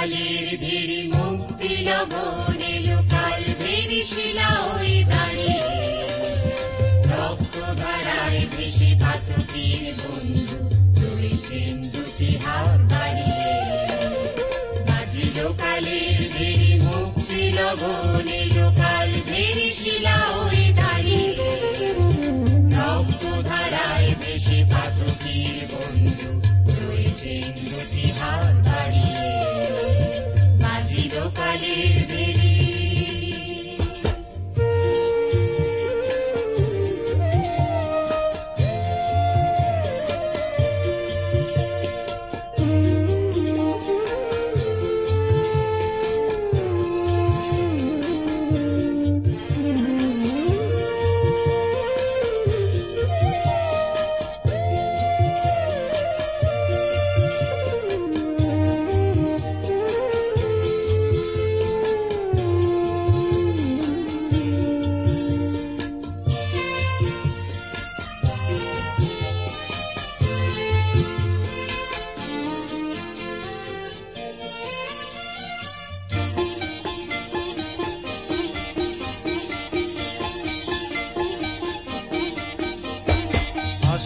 কালের very মুক্তি লগন কাল ভেরি শিলা ওই দাঁড়িয়ে ভেসে পাতকের বন্ধু দুটি হাত বাড়িয়ে বাজিল কালের ভেরি মুক্তি কাল ভেরি শিলা ওই বাজিল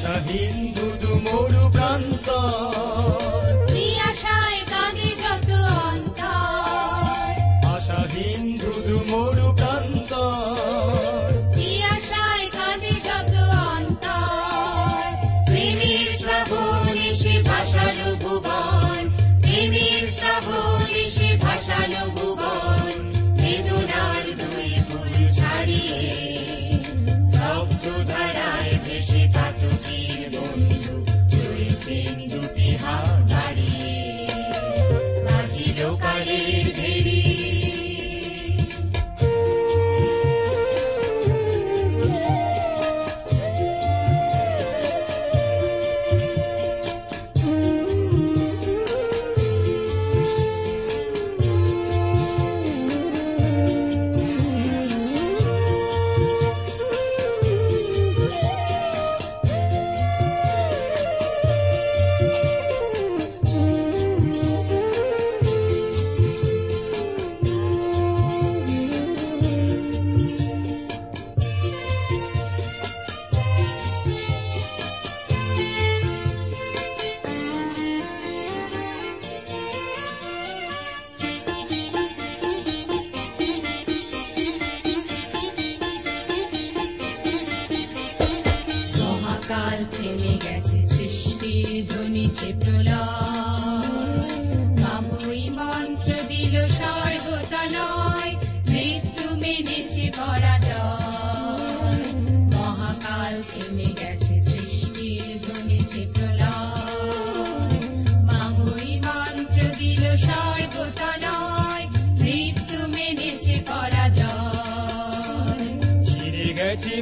আশাহীন দুদু মোৰ প্ৰান্ত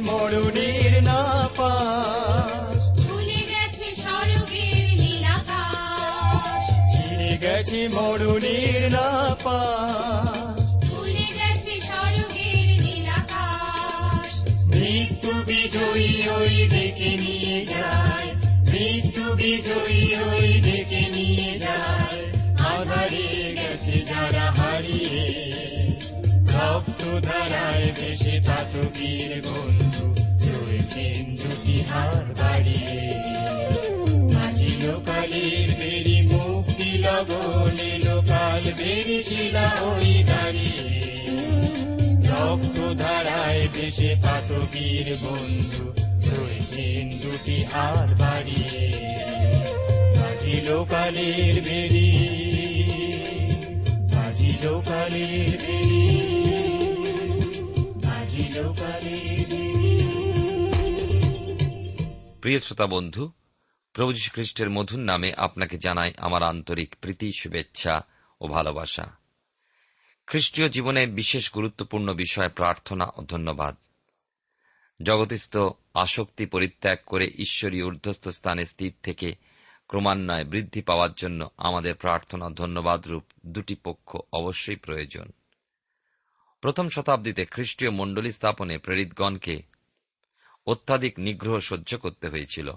মরুণের না পা গেছি মরুণীর না পা মৃত্যু বিজয়ী ওই ডেকে নিয়ে যায়। মৃত্যু বিজয়ী ওই ডেকে নিয়ে যায়। আধারে গেছে যারা হারিয়ে। রক্ত ধারায় দেশে পাতকীর বন্ধু, রয়েছেন দুটি বাড়িয়ে বেরি মুক্তি লগনে লোকাল বেরি শিলা ওই দাঁড়িয়ে। রক্ত পাতকীর বন্ধু দুটি বাড়িয়ে বাজিল কালের বেরি বাজিল কালের বেরি প্রিয় শ্রোতা বন্ধু, প্রভু খ্রিস্টের মধুর নামে আপনাকে জানাই আমার আন্তরিক প্রীতি, শুভেচ্ছা ও ভালোবাসা। খ্রিস্টীয় জীবনে বিশেষ গুরুত্বপূর্ণ বিষয় প্রার্থনা ও ধন্যবাদ। জগতিস্থ আসক্তি পরিত্যাগ করে ঈশ্বরীয় ঊর্ধ্বস্থ স্থানে স্থির থেকে ক্রমান্বয়ে বৃদ্ধি পাওয়ার জন্য আমাদের প্রার্থনা ধন্যবাদ রূপ দুটি পক্ষ অবশ্যই প্রয়োজন। প্রথম শতাব্দীতে খ্রিস্টীয় মণ্ডলী স্থাপনে প্রেরিতগণকে অত্যাধিক নিগ্রহ সহ্য করতে হয়েছিল।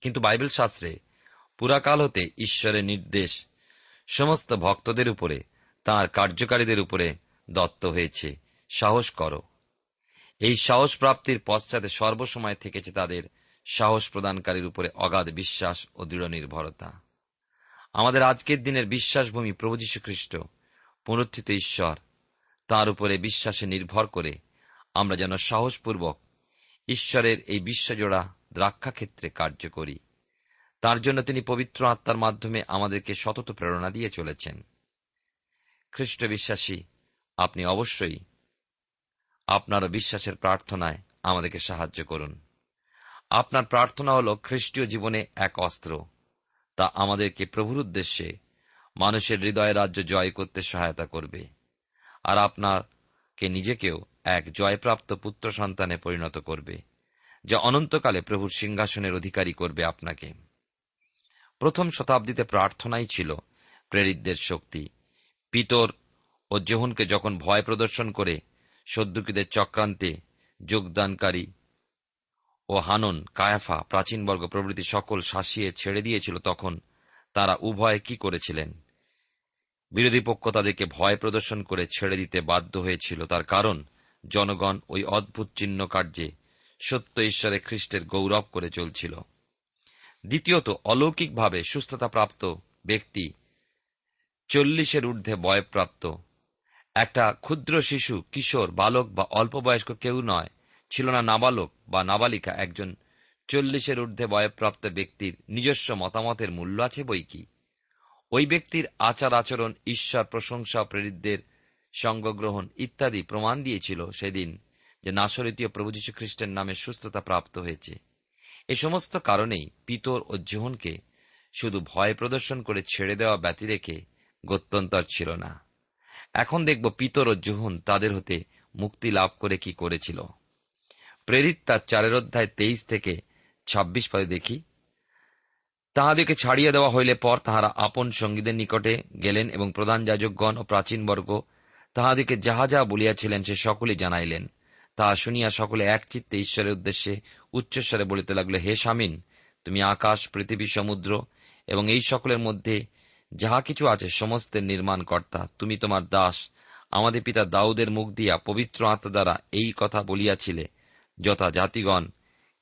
কিন্তু বাইবেল শাস্ত্রে পুরাকাল হতে ঈশ্বরের নির্দেশ সমস্ত ভক্তদের উপরে, তাঁর কার্যকারীদের উপরে দত্ত হয়েছে। সাহস করো। এই সাহস প্রাপ্তির পশ্চাতে সর্বসময় থেকেছে তাদের সাহস প্রদানকারীর উপরে অগাধ বিশ্বাস ও দৃঢ় নির্ভরতা। আমাদের আজকের দিনের বিশ্বাসভূমি প্রভু যীশু খ্রিস্ট পুনরুত্থিত ঈশ্বর, তার উপরে বিশ্বাসে নির্ভর করে আমরা যেন সাহসপূর্বক ঈশ্বরের এই বিশ্বজোড়া দ্রাক্ষাক্ষেত্রে কার্য করি। তার জন্য তিনি পবিত্র আত্মার মাধ্যমে আমাদেরকে সতত প্রেরণা দিয়ে চলেছেন। খ্রিস্ট বিশ্বাসী, আপনি অবশ্যই আপনারও বিশ্বাসের প্রার্থনায় আমাদেরকে সাহায্য করুন। আপনার প্রার্থনা হল খ্রিস্টীয় জীবনে এক অস্ত্র। তা আমাদেরকে প্রভুর উদ্দেশ্যে মানুষের হৃদয় রাজ্য জয় করতে সহায়তা করবে। আর আপনাকে নিজেকেও এক জয়প্রাপ্ত পুত্র সন্তানে পরিণত করবে, যা অনন্তকালে প্রভুর সিংহাসনের অধিকারী করবে আপনাকে। প্রথম শতাব্দীতে প্রার্থনাই ছিল প্রেরিতদের শক্তি। পিতর ও জহুনকে যখন ভয় প্রদর্শন করে সদ্যুকীদের চক্রান্তে যোগদানকারী ও হানন, কায়াফা, প্রাচীনবর্গ প্রভৃতি সকল শাসিয়ে ছেড়ে দিয়েছিল, তখন তারা উভয়ে কি করেছিলেন? বিরোধী পক্ষ তাদেরকে ভয় প্রদর্শন করে ছেড়ে দিতে বাধ্য হয়েছিল, তার কারণ জনগণ ওই অদ্ভুত চিহ্ন কার্যে সত্য ঈশ্বরে খ্রিস্টের গৌরব করে চলছিল। দ্বিতীয়ত, অলৌকিকভাবে সুস্থতাপ্রাপ্ত ব্যক্তি চল্লিশের ঊর্ধ্বে বয়প্রাপ্ত। একটা ক্ষুদ্র শিশু, কিশোর, বালক বা অল্প বয়স্ক কেউ নয়, ছিল না নাবালক বা নাবালিকা, একজন চল্লিশের ঊর্ধ্বে বয়প্রাপ্ত ব্যক্তির নিজস্ব মতামতের মূল্য আছে বই কি? ওই ব্যক্তির আচার আচরণ ঈশ্বর প্রশংসা প্রেরিতদের সঙ্গগ্রহণ ইত্যাদি প্রমাণ দিয়েছিল সেদিন যে নাসরিতীয় প্রভু যীশু খ্রিস্টের নামে সুস্থতা প্রাপ্ত হয়েছে। এ সমস্ত কারণেই পিতর ও জোহনকে শুধু ভয় প্রদর্শন করে ছেড়ে দেওয়া ব্যতি রেখে গত্যন্তর ছিল না। এখন দেখব পিতর ও জোহন তাদের হতে মুক্তি লাভ করে কি করেছিল। প্রেরিত তার চারের অধ্যায় তেইশ থেকে ছাব্বিশ পদে দেখি। তাহাদেরকে ছাড়িয়ে দেওয়া হইলে পর তাহারা আপন সঙ্গীদের নিকটে গেলেন এবং প্রধান যাজকগণ ও প্রাচীনবর্গ তাহাদিকে যাহা যাহা বলিয়াছিলেন সে সকলেই জানাইলেন। তাহা শুনিয়া সকলে একচিত্তে ঈশ্বরের উদ্দেশ্যে উচ্চস্বরে বলিতে লাগল, হে স্বামীন, তুমি আকাশ, পৃথিবী, সমুদ্র এবং এই সকলের মধ্যে যাহা কিছু আছে সমস্তের নির্মাণ কর্তা তুমি তোমার দাস, আমাদের পিতা দাউদের মুখ দিয়া পবিত্র আত্মা দ্বারা এই কথা বলিয়াছিলে, যথা জাতিগণ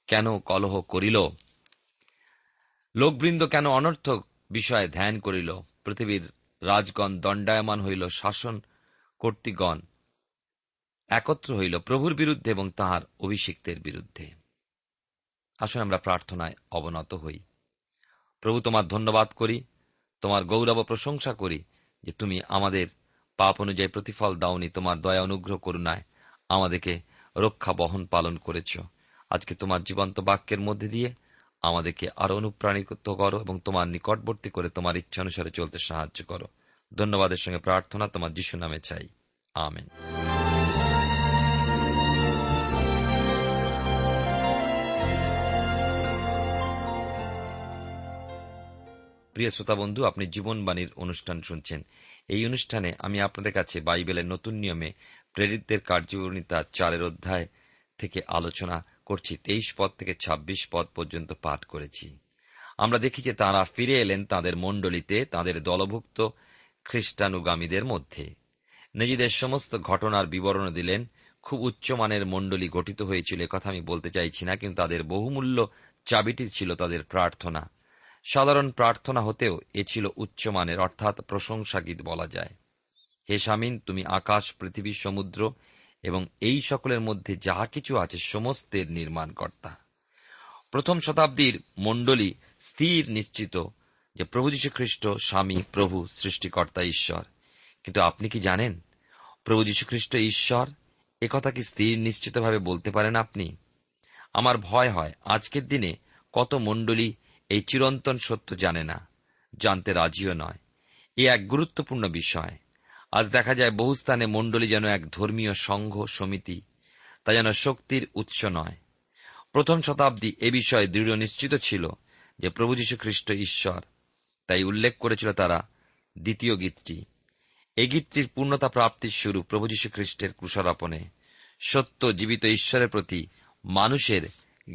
কেন কলহ করিল? লোকবৃন্দ কেন অনর্থক বিষয়ে ধ্যান করিল? পৃথিবীর রাজগণ দণ্ডায়মান হইল, শাসন কর্তৃগণ একত্র হইল প্রভুর বিরুদ্ধে এবং তাহার অভিষিক্তের বিরুদ্ধে। আসুন আমরা প্রার্থনায় অবনত হই। প্রভু, তোমার ধন্যবাদ করি, তোমার গৌরব প্রশংসা করি যে তুমি আমাদের পাপ অনুযায়ী প্রতিফল দাওনি, তোমার দয়া অনুগ্রহ করুণায় আমাদেরকে রক্ষা বহন পালন করেছ। আজকে তোমার জীবন্ত বাক্যের মধ্যে দিয়ে আমাদেরকে আরও অনুপ্রাণিত করো এবং তোমার নিকটবর্তী করে তোমার ইচ্ছা অনুসারে চলতে সাহায্য করো। ধন্যবাদের সঙ্গে প্রার্থনা তোমার যিশু নামে চাই। আমেন। প্রিয় শ্রোতা বন্ধু, আপনি জীবনবাণীর অনুষ্ঠান শুনছেন। এই অনুষ্ঠানে আমি আপনাদের কাছে বাইবেলের নতুন নিয়মে প্রেরিতদের কার্যকরিতা চারের অধ্যায় থেকে আলোচনা করছি, তেইশ পদ থেকে ২৬ পদ পর্যন্ত পাঠ করেছি। আমরা দেখি যে তাঁরা ফিরে এলেন তাদের মণ্ডলীতে, তাদের দলভুক্ত খ্রিস্টানুগামীদের মধ্যে। নিজেদের সমস্ত ঘটনার বিবরণ দিলেন, খুব উচ্চমানের মণ্ডলী গঠিত হয়েছিল কথা আমি বলতে চাইছি না, কিন্তু তাদের বহুমূল্য চাবিটি ছিল তাদের প্রার্থনা। সাধারণ প্রার্থনা হতেও এ ছিল উচ্চমানের অর্থাৎ প্রশংসা গীত বলা যায়। হে স্বামীন, তুমি আকাশ, পৃথিবী, সমুদ্র এবং এই সকলের মধ্যে যাহা কিছু আছে সমস্তের নির্মাণকর্তা। প্রথম শতাব্দীর মণ্ডলী স্থির নিশ্চিত যে প্রভু যীশু খ্রিস্ট স্বামী, প্রভু, সৃষ্টিকর্তা, ঈশ্বর। কিন্তু আপনি কি জানেন, প্রভু যীশু খ্রিস্ট ঈশ্বর একথা কি স্থির নিশ্চিতভাবে বলতে পারেন আপনি? আমার ভয় হয়, আজকের দিনে কত মণ্ডলী এই চিরন্তন সত্য জানে না, জানতে রাজিও নয়। এ এক গুরুত্বপূর্ণ বিষয়। আজ দেখা যায় বহু স্থানে মণ্ডলী যেন এক ধর্মীয় সংঘ, সমিতি, তা যেন শক্তির উৎস নয়। প্রথম শতাব্দী এ বিষয়ে দৃঢ় নিশ্চিত ছিল যে প্রভু যীশু খ্রিস্ট ঈশ্বর তাই উল্লেখ করেছিল তারা দ্বিতীয় গীতটি। এই গীতটির পূর্ণতা প্রাপ্তির শুরু প্রভু যীশু খ্রিস্টের কুশরাপনে সত্য, জীবিত ঈশ্বরের প্রতি মানুষের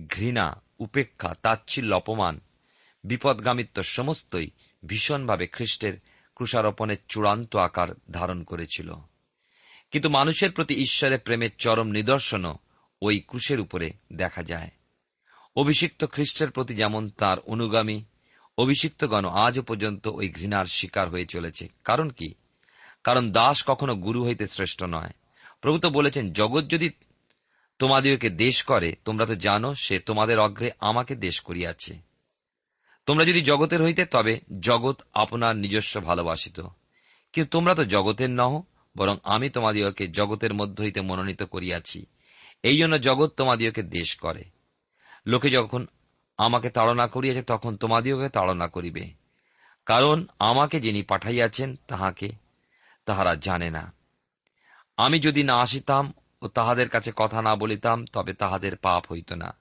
ঘৃণা, উপেক্ষা, তাচ্ছিল্য, অপমান, বিপদগামিত্ব সমস্তই ভীষণভাবে খ্রিস্টের ক্রুষারোপণের চূড়ান্ত আকার ধারণ করেছিল। কিন্তু মানুষের প্রতি ঈশ্বরের প্রেমের চরম নিদর্শনও ওই ক্রুশের উপরে দেখা যায়। অভিষিক্ত খ্রিস্টের প্রতি যেমন তার অনুগামী অভিষিক্তগণ আজও পর্যন্ত ওই ঘৃণার শিকার হয়ে চলেছে। কারণ কি? কারণ দাস কখনো গুরু হইতে শ্রেষ্ঠ নয়। প্রভু তো বলেছেন, জগৎ যদি তোমাদিওকে দেশ করে, তোমরা তো জানো, সে তোমাদের অগ্রে আমাকে দেশ করিয়াছে। তোমরা যদি জগতের হইতে, তবে জগৎ আপনার নিজস্ব ভালোবাসিত। কিন্তু তোমরা তো জগতের নহ, বরং আমি তোমাদিওকে জগতের মধ্য হইতে মনোনীত করিয়াছি। এই জন্য জগৎ তোমাদিওকে দেশ করে। লোকে যখন আমাকে তাড়না করিয়াছে, তখন তোমাদিওকে তাড়না করিবে। কারণ আমাকে যিনি পাঠাইয়াছেন, তাহাকে তাহারা জানে না। আমি যদি না আসিতাম ও তাহাদের কাছে কথা না বলিতাম, তবে তাহাদের পাপ হইত না।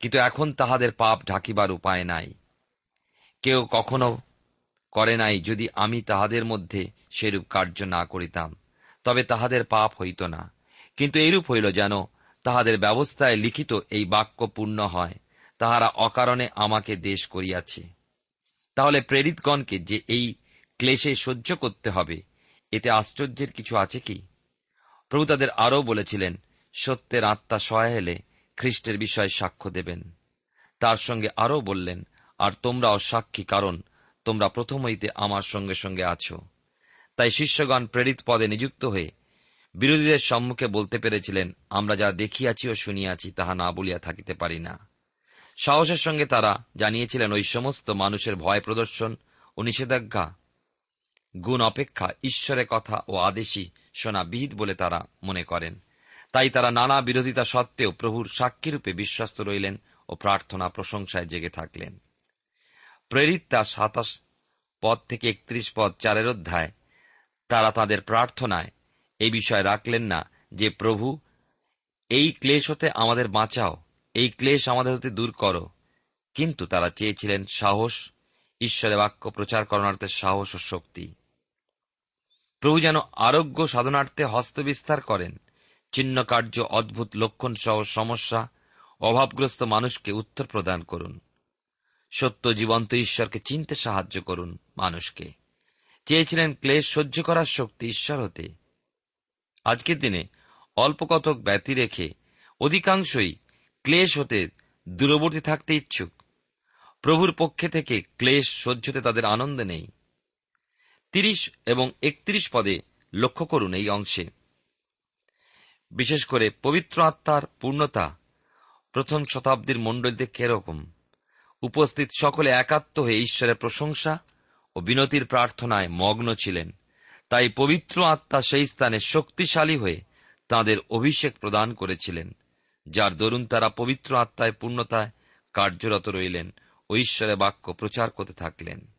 কিন্তু এখন তাহাদের পাপ ঢাকিবার উপায় নাই। কেউ কখনো করে নাই যদি আমি তাহাদের মধ্যে সেরূপ কার্য না করিতাম, তবে তাহাদের পাপ হইত না। কিন্তু এরূপ হইল যেন তাহাদের ব্যবস্থায় লিখিত এই বাক্য পূর্ণ হয়। তাহারা অকারণে আমাকে দেশ করিয়াছে। তাহলে প্রেরিতগণকে যে এই ক্লেশে সহ্য করতে হবে, এতে আশ্চর্যের কিছু আছে কি? প্রভু তাদের আরও বলেছিলেন, সত্যের আত্মা সহায় হলে খ্রিস্টের বিষয়ে সাক্ষ্য দেবেন। তার সঙ্গে আরও বললেন, আর তোমরাও সাক্ষী কারণ তোমরা প্রথম হইতে আমার সঙ্গে সঙ্গে আছো। তাই শিষ্যগণ প্রেরিত পদে নিযুক্ত হয়ে বিরোধীদের সম্মুখে বলতে পেরেছিলেন, আমরা যা দেখিয়াছি ও শুনিয়াছি, তাহা না বলিয়া থাকিতে পারি না। সাহসের সঙ্গে তারা জানিয়েছিলেন ওই সমস্ত মানুষের ভয় প্রদর্শন ও নিষেধাজ্ঞা। গুণ অপেক্ষা ঈশ্বরের কথা ও আদেশই শোনা বিহিত বলে তারা মনে করেন। তাই তারা নানা বিরোধিতা সত্ত্বেও প্রভুর সাক্ষীরূপে বিশ্বস্ত রইলেন ও প্রার্থনা প্রশংসায় জেগে থাকলেন। প্রেরিত তার সাতাশ পদ থেকে একত্রিশ পদ চারের অধ্যায়। তারা তাদের প্রার্থনায় এই বিষয় রাখলেন না যে, প্রভু, এই ক্লেশ হতে আমাদের বাঁচাও। এই ক্লেশ আমাদের হতে দূর করো। কিন্তু তারা চেয়েছিলেন সাহস, ঈশ্বরের বাক্য প্রচার করণার্থে সাহস ও শক্তি। প্রভু যেন আরোগ্য সাধনার্থে হস্তবিস্তার করেন চিহ্ন কার্য অদ্ভুত লক্ষণ সহ সমস্যা, অভাবগ্রস্ত মানুষকে উত্তর প্রদান করুন। সত্য জীবন্ত ঈশ্বরকে চিনতে সাহায্য করুন মানুষকে। চেয়েছিলেন ক্লেশ সহ্য করার শক্তি ঈশ্বর হতে। আজকের দিনে অল্প কতক ব্যতি রেখে অধিকাংশই ক্লেশ হতে দূরবর্তী থাকতে ইচ্ছুক। প্রভুর পক্ষে থেকে ক্লেশ সহ্যতে তাদের আনন্দ নেই। তিরিশ এবং একত্রিশ পদে লক্ষ্য করুন এই অংশে। বিশেষ করে পবিত্র আত্মার পূর্ণতা প্রথম শতাব্দীর মণ্ডলীতে কেরকম? উপস্থিত সকলে একাত্ম হয়ে ঈশ্বরের প্রশংসা ও বিনতির প্রার্থনায় মগ্ন ছিলেন। তাই পবিত্র আত্মা সেই স্থানে শক্তিশালী হয়ে তাদের অভিষেক প্রদান করেছিলেন। যার দরুন তারা পবিত্র আত্মায় পূর্ণতায় কার্যরত রইলেন ও ঈশ্বরের বাক্য প্রচার করতে থাকলেন।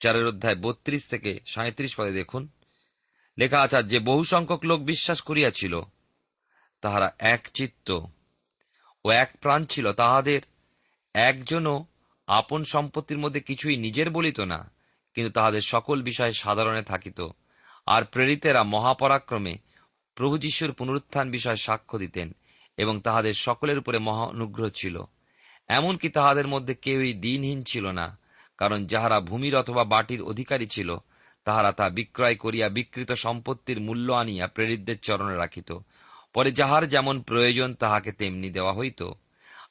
চারের অধ্যায় বত্রিশ থেকে সাঁত্রিশ পদে দেখুন। লেখা আছে যে বহু সংখ্যক লোক বিশ্বাস করিয়াছিল, তাহারা এক চিত্ত ও এক প্রাণ ছিল, তাহাদের একজনও আপন সম্পত্তির মধ্যে কিছুই নিজের বলিত না, কিন্তু তাহাদের সকল বিষয়ে সাধারণে থাকিত। আর প্রেরিতেরা মহাপরাক্রমে প্রভু যিশুর পুনরুত্থান বিষয়ে সাক্ষ্য দিতেন এবং তাহাদের সকলের উপরে মহা অনুগ্রহ ছিল। এমনকি তাহাদের মধ্যে কেউই দিনহীন ছিল না, কারণ যাহারা ভূমির অথবা বাটির অধিকারী ছিল, তাহারা তা বিক্রয় করিয়া বিকৃত সম্পত্তির মূল্য আনিয়া প্রেরিতদের চরণে রাখিত। পরে যাহার যেমন প্রয়োজন তাহাকে তেমনি দেওয়া হইত।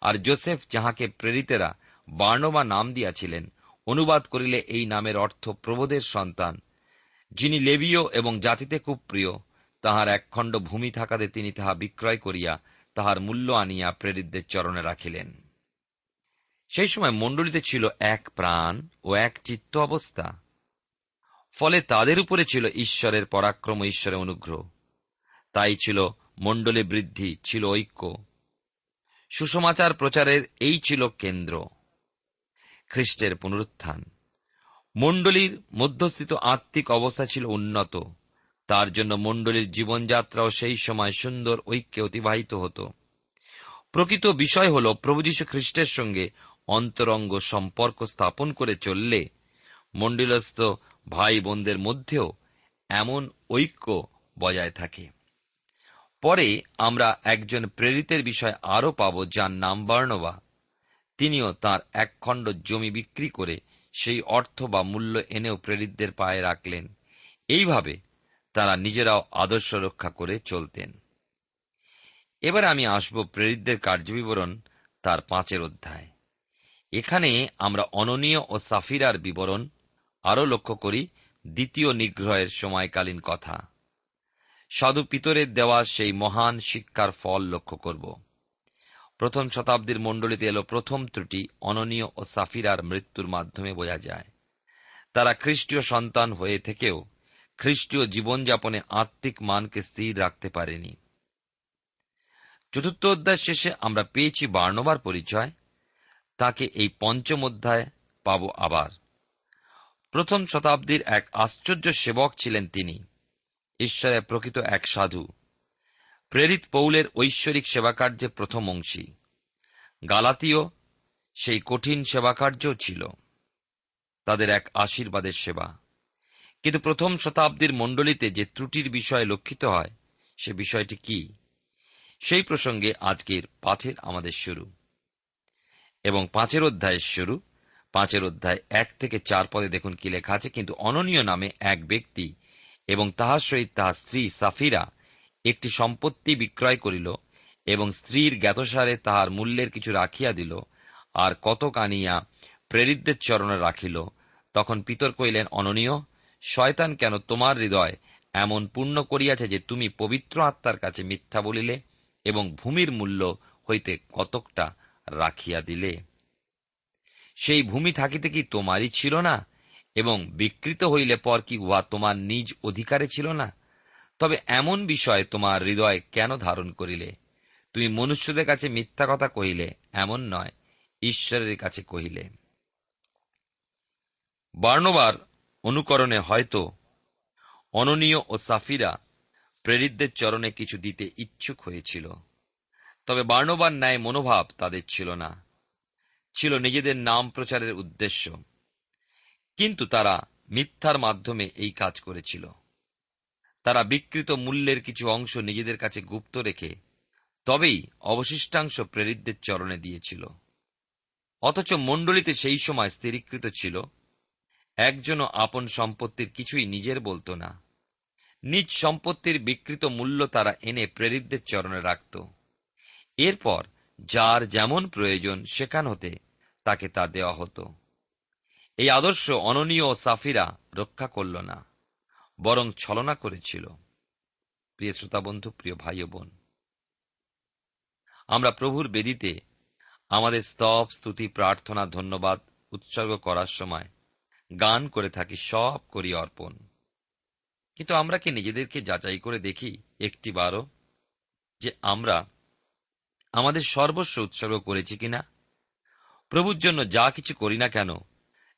আর জোসেফ যাহাকে প্রেরিতেরা বার্ণবা নাম দিয়াছিলেন, অনুবাদ করিলে এই নামের অর্থ প্রবোধের সন্তান। যিনি লেবীয় এবং জাতিতে খুব প্রিয়, তাহার একখণ্ড ভূমি থাকাতে তিনি তাহা বিক্রয় করিয়া তাহার মূল্য আনিয়া প্রেরিতদের চরণে রাখিলেন। সেই সময় মণ্ডলীতে ছিল এক প্রাণ ও এক চিত্ত অবস্থা। ফলে তাদের উপরে ছিল ঈশ্বরের পরাক্রম ঈশ্বরের অনুগ্রহ। তাই ছিল মণ্ডলী বৃদ্ধি, ছিল ঐক্য। সুসমাচার প্রচারের এই ছিল কেন্দ্র। খ্রিস্টের পুনরুত্থান। মণ্ডলীর মধ্যস্থিত আত্মিক অবস্থা ছিল উন্নত। তার জন্য মণ্ডলীর জীবনযাত্রাও সেই সময় সুন্দর ঐক্যে অতিবাহিত হতো। প্রকৃত বিষয় হল, প্রভু যীশু খ্রিস্টের সঙ্গে অন্তরঙ্গ সম্পর্ক স্থাপন করে চললে মন্ডিলস্থ ভাই বোনদের মধ্যেও এমন ঐক্য বজায় থাকে। পরে আমরা একজন প্রেরিতের বিষয় আরও পাব, যার নাম বর্ণবা তিনিও তার একখণ্ড জমি বিক্রি করে সেই অর্থ বা মূল্য এনেও প্রেরিতদের পায়ে রাখলেন। এইভাবে তারা নিজেরাও আদর্শ রক্ষা করে চলতেন। এবার আমি আসব প্রেরিতদের কার্যবিবরণ তার পাঁচের অধ্যায়। এখানে আমরা অননীয় ও সাফিরার বিবরণ আরও লক্ষ্য করি দ্বিতীয় নিগ্রহের সময়কালীন কথা। সাধু পিতরের দেওয়া সেই মহান শিক্ষার ফল লক্ষ্য করব। প্রথম শতাব্দীর মণ্ডলীতে এলো প্রথম ত্রুটি অননীয় ও সাফিরার মৃত্যুর মাধ্যমে বোঝা যায়। তারা খ্রিস্টীয় সন্তান হয়ে থেকেও খ্রিস্টীয় জীবনযাপনে আত্মিক মানকে স্থির রাখতে পারেনি। চতুর্থ অধ্যায় শেষে আমরা পেয়েছি বার্নবার পরিচয়। তাকে এই পঞ্চম অধ্যায় পাব আবার। প্রথম শতাব্দীর এক আশ্চর্য সেবক ছিলেন তিনি। ঈশ্বরের প্রকৃত এক সাধু। প্রেরিত পৌলের ঐশ্বরিক সেবাকার্যে প্রথম অংশী। গালাতীয় সেই কঠিন সেবাকার্যও ছিল। তাদের এক আশীর্বাদের সেবা। কিন্তু প্রথম শতাব্দীর মণ্ডলীতে যে ত্রুটির বিষয় লক্ষিত হয়, সে বিষয়টি কি? সেই প্রসঙ্গে আজকের পাঠের আমাদের শুরু। এবং পাঁচের অধ্যায়ের শুরু, পাঁচের অধ্যায় এক থেকে চার পদে দেখুন কি লেখা আছে, কিন্তু অননীয় নামে এক ব্যক্তি এবং তাহার সহিত তাহার স্ত্রী সাফিরা একটি সম্পত্তি বিক্রয় করিল এবং স্ত্রীর জ্ঞাতসারে তাহার মূল্যের কিছু রাখিয়া দিল আর কত কানিয়া প্রেরিতদের চরণে রাখিল। তখন পিতর কইলেন অননীয় শয়তান কেন তোমার হৃদয় এমন পূর্ণ করিয়াছে যে তুমি পবিত্র আত্মার কাছে মিথ্যা বলিলে এবং ভূমির মূল্য হইতে কতকটা রাখিয়া দিলে? সেই ভূমি থাকিতে কি তোমারই ছিল না? এবং বিকৃত হইলে পর কি উহা তোমার নিজ অধিকারে ছিল না? তবে এমন বিষয় তোমার হৃদয় কেন ধারণ করিলে? তুমি মনুষ্যদের কাছে মিথ্যা কথা কহিলে, এমন নয়, ঈশ্বরের কাছে কহিলে। বার্নবার অনুকরণে হয়তো অননীয় ও সাফিরা প্রেরিতদের চরণে কিছু দিতে ইচ্ছুক হয়েছিল। তবে বার্নবার ন্যায় মনোভাব তাদের ছিল না। ছিল নিজেদের নাম প্রচারের উদ্দেশ্য। কিন্তু তারা মিথ্যার মাধ্যমে এই কাজ করেছিল। তারা বিকৃত মূল্যের কিছু অংশ নিজেদের কাছে গুপ্ত রেখে তবেই অবশিষ্টাংশ প্রেরিতদের চরণে দিয়েছিল। অথচ মণ্ডলীতে সেই সময় স্থিরীকৃত ছিল একজনও আপন সম্পত্তির কিছুই নিজের বলতো না। নিজ সম্পত্তির বিকৃত মূল্য তারা এনে প্রেরিতদের চরণে রাখত। এরপর যার যেমন প্রয়োজন সেখান হতে তাকে তা দেওয়া হতো। এই আদর্শ অননীয় ও সাফিরা রক্ষা করল না, বরং ছলনা করেছিল। প্রিয় শ্রোতা বন্ধু প্রিয় ভাই বোন, আমরা প্রভুর বেদিতে আমাদের স্তব, স্তুতি, প্রার্থনা, ধন্যবাদ উৎসর্গ করার সময় গান করে থাকি, সব করি অর্পণ। কিন্তু আমরা কি নিজেদেরকে যাচাই করে দেখি একটি বারও যে আমরা আমাদের সর্বস্ব উৎসর্গ করেছি কিনা? প্রভুর জন্য যা কিছু করি না কেন,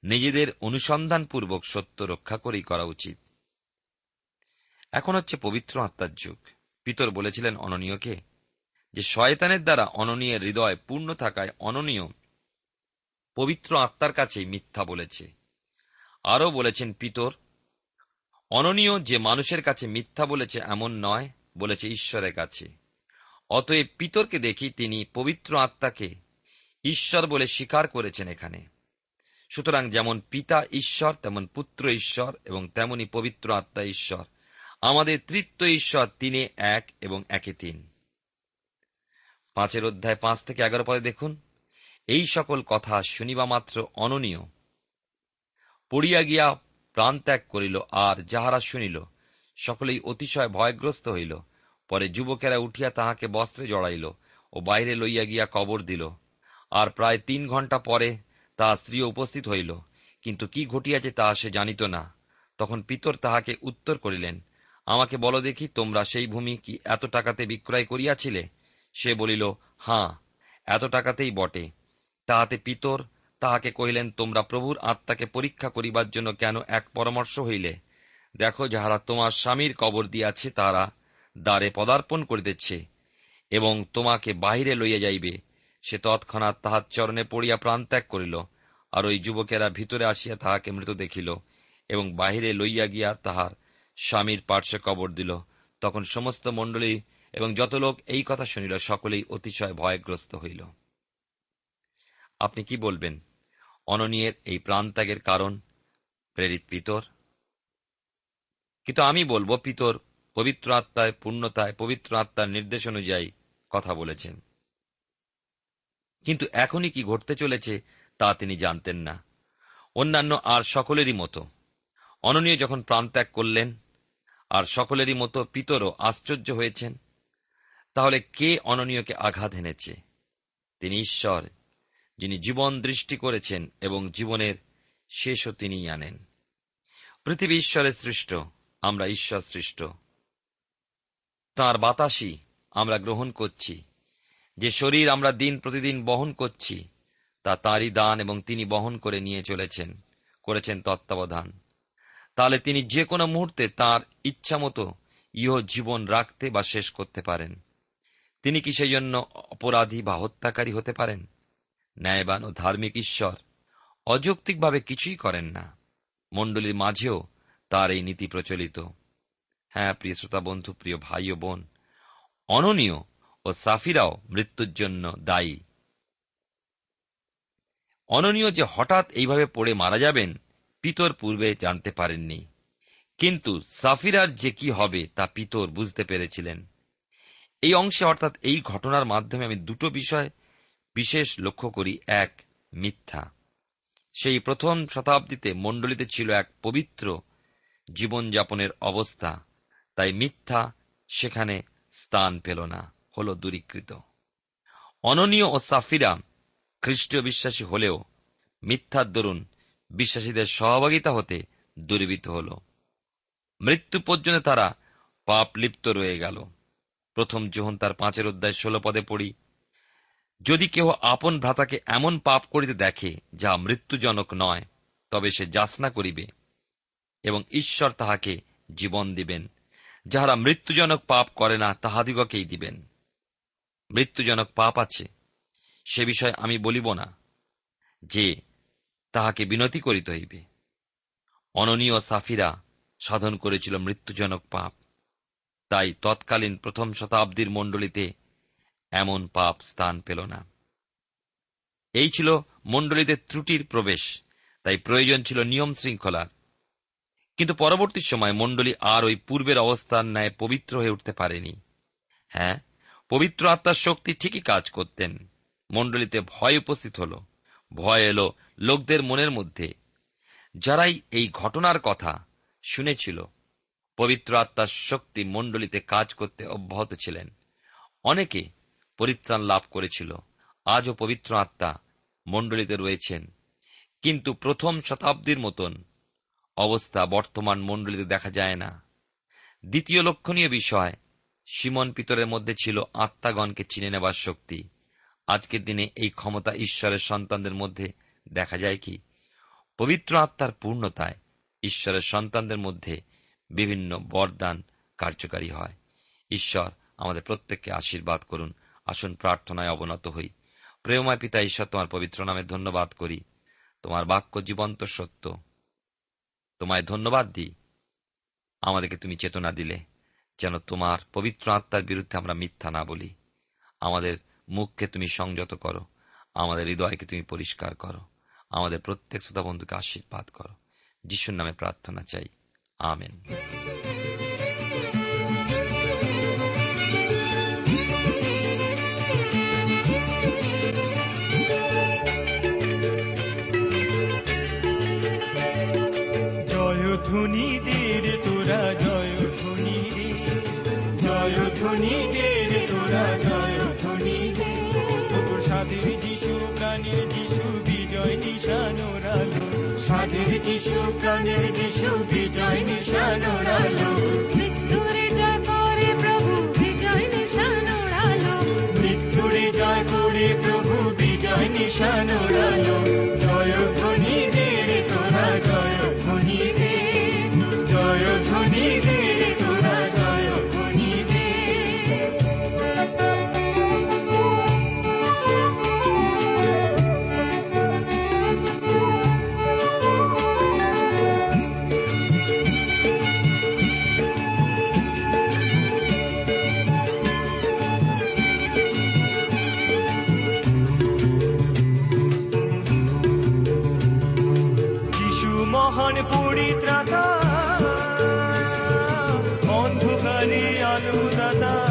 নিজেদের অনুসন্ধানপূর্বক সত্য রক্ষা করেই করা উচিত। এখন হচ্ছে পবিত্র আত্মার যুগ। পিতর বলেছিলেন অননীয়কে যে শয়তানের দ্বারা অননীয় হৃদয় পূর্ণ থাকায় অননীয় পবিত্র আত্মার কাছেই মিথ্যা বলেছে। আরও বলেছেন পিতর, অননীয় যে মানুষের কাছে মিথ্যা বলেছে এমন নয়, বলেছে ঈশ্বরের কাছে। অতএব পিতরকে দেখি তিনি পবিত্র আত্মাকে ঈশ্বর বলে স্বীকার করেছেন এখানে। সুতরাং যেমন পিতা ঈশ্বর, তেমন পুত্র ঈশ্বর, এবং তেমনি পবিত্র আত্মা ঈশ্বর। আমাদের তৃত্ব ঈশ্বর, তিনে এক এবং একে তিন। পাঁচের অধ্যায় পাঁচ থেকে এগারো পদে দেখুন, এই সকল কথা শুনিবা মাত্র অননীয়। পড়িয়া গিয়া প্রাণ ত্যাগ করিল, আর যাহারা শুনিল, সকলেই অতিশয় ভয়গ্রস্ত হইল। পরে যুবকেরা উঠিয়া তাহাকে বস্ত্রে জড়াইল ও বাইরে লইয়া গিয়া কবর দিল। আর প্রায় তিন ঘণ্টা পরে তাহার স্ত্রী উপস্থিত হইল। কিন্তু কি ঘটিয়াছে তাহা সে জানিত না। তখন পিতর তাহাকে উত্তর করিলেন, আমাকে বলো দেখি তোমরা সেই ভূমি কি এত টাকাতে বিক্রয় করিয়াছিলে? সে বলিল, হাঁ, এত টাকাতেই বটে। তাহাতে পিতর তাহাকে কহিলেন, তোমরা প্রভুর আত্মাকে পরীক্ষা করিবার জন্য কেন এক পরামর্শ হইলে? দেখো, যাহারা তোমার স্বামীর কবর দিয়াছে, তারা দ্বারে পদার্পণ করিতেছে এবং তোমাকে বাহিরে লইয়া যাইবে। সে তৎক্ষণাৎ তাহার চরণে পড়িয়া প্রাণত্যাগ করিল আর ওই যুবকেরা ভিতরে আসিয়া তাহাকে মৃত দেখিল এবং বাহিরে লইয়া গিয়া তাহার স্বামীর পার্শ্বে কবর দিল। তখন সমস্ত মণ্ডলী এবং যত লোক এই কথা শুনিল, সকলেই অতিশয় ভয়গ্রস্ত হইল। আপনি কি বলবেন? অননীয়ের এই প্রাণত্যাগের কারণ প্রেরিত পিতর। কিন্তু আমি বলব, পিতর পবিত্র আত্মায়, পূর্ণতায়, পবিত্র আত্মার নির্দেশ অনুযায়ী কথা বলেছেন। কিন্তু এখনই কি ঘটতে চলেছে তা তিনি জানতেন না। অন্যান্য আর সকলেরই মতো। অননীয় যখন প্রাণত্যাগ করলেন, আর সকলেরই মতো পিতরও আশ্চর্য হয়েছেন, তাহলে কে অননীয়কে আঘাত এনেছে? তিনি ঈশ্বর। যিনি জীবন দৃষ্টি করেছেন এবং জীবনের শেষও তিনিই আনেন। পৃথিবী ঈশ্বরের সৃষ্ট, আমরা ঈশ্বর সৃষ্ট। তাঁর বাতাসই আমরা গ্রহণ করছি। যে শরীর আমরা দিন প্রতিদিন বহন করছি, তা তাঁরই দান এবং তিনি বহন করে নিয়ে চলেছেন, করেছেন তত্ত্বাবধান। তাহলে তিনি যে কোনো মুহূর্তে তাঁর ইচ্ছামতো ইহ জীবন রাখতে বা শেষ করতে পারেন। তিনি কি সেই জন্য অপরাধী বা হত্যাকারী হতে পারেন? ন্যায়বান ও ধার্মিক ঈশ্বর। অযৌক্তিকভাবে কিছুই করেন না। মণ্ডলীর মাঝেও তার এই নীতি প্রচলিত। হ্যাঁ প্রিয় শ্রোতা বন্ধু, প্রিয় ভাই ও বোন, অননীয় ও সাফিরাও মৃত্যুর জন্য দায়ী। অননীয় যে হঠাৎ এইভাবে পড়ে মারা যাবেন, পিতর পূর্বে জানতে পারেননি। কিন্তু সাফিরার যে কি হবে তা পিতর বুঝতে পেরেছিলেন। এই অংশে অর্থাৎ এই ঘটনার মাধ্যমে আমি দুটো বিষয় বিশেষ লক্ষ্য করি এক, মিথ্যা। সেই প্রথম শতাব্দীতে মণ্ডলীতে ছিল এক পবিত্র জীবনযাপনের অবস্থা। তাই মিথ্যা সেখানে স্থান পেল না, হল দূরীকৃত। অননীয় ও সাফিরা খ্রিস্টীয় বিশ্বাসী হলেও মিথ্যার দরুন বিশ্বাসীদের সহভাগিতা হতে দূরীভূত হল। মৃত্যু পর্যন্ত তারা পাপ লিপ্ত রয়ে গেল। প্রথম যোহন তার পাঁচের অধ্যায় ষোলো পদে পড়ি যদি কেহ আপন ভ্রাতাকে এমন পাপ করিতে দেখে যা মৃত্যুজনক নয়, তবে সে যাচনা করিবে এবং ঈশ্বর তাহাকে জীবন দিবেন। যাহারা মৃত্যুজনক পাপ করে না, তাহাদিগকেই দিবেন। মৃত্যুজনক পাপ আছে, সে বিষয়ে আমি বলিব না, যে তাহাকে বিনতি করিতে হইবে। অননীয় সাফিরা সাধন করেছিল মৃত্যুজনক পাপ। তাই তৎকালীন প্রথম শতাব্দীর মণ্ডলীতে এমন পাপ স্থান পেল না। এই ছিল মণ্ডলীতে ত্রুটির প্রবেশ, তাই প্রয়োজন ছিল নিয়ম শৃঙ্খলার কিন্তু পরবর্তী সময় মণ্ডলী আর ওই পূর্বের অবস্থার ন্যায় পবিত্র হয়ে উঠতে পারেনি। হ্যাঁ পবিত্র আত্মার শক্তি ঠিকই কাজ করতেন। মণ্ডলীতে ভয় উপস্থিত হল, ভয় এলো লোকদের মনের মধ্যে। যারাই এই ঘটনার কথা শুনেছিল, পবিত্র আত্মার শক্তি মণ্ডলীতে কাজ করতে অব্যাহত ছিলেন। অনেকে পরিত্রাণ লাভ করেছিল। আজও পবিত্র আত্মা মণ্ডলীতে রয়েছেন। কিন্তু প্রথম শতাব্দীর মতন অবস্থা বর্তমান মণ্ডলীতে দেখা যায় না। দ্বিতীয় লক্ষণীয় বিষয়, সিমন পিতরের মধ্যে ছিল আত্মাগণকে চিনে নেবার শক্তি। আজকের দিনে এই ক্ষমতা ঈশ্বরের সন্তানদের মধ্যে দেখা যায় কি? পবিত্র আত্মার পূর্ণতায় ঈশ্বরের সন্তানদের মধ্যে বিভিন্ন বরদান কার্যকারী হয়। ঈশ্বর আমাদের প্রত্যেককে আশীর্বাদ করুন। আসুন প্রার্থনায় অবনত হই। প্রেমময় পিতা ঈশ্বর, তোমার পবিত্র নামে ধন্যবাদ করি। তোমার বাক্য জীবন্ত সত্য। তোমায় ধন্যবাদ দিই। আমাদেরকে তুমি চেতনা দিলে, যেন তোমার পবিত্র আত্মার বিরুদ্ধে আমরা মিথ্যা না বলি। আমাদের মুখকে তুমি সংযত করো। আমাদের হৃদয়কে তুমি পরিষ্কার করো। আমাদের প্রত্যেক শ্রোতা বন্ধুকে আশীর্বাদ করো। যিশুর নামে প্রার্থনা চাই। আমেন। প্রাণের যিশু বিজয় নিশানোর আলো সাধের যিশু প্রাণের যিশু বিজয় নিশানোর ওরালো অন্ধকারে আলো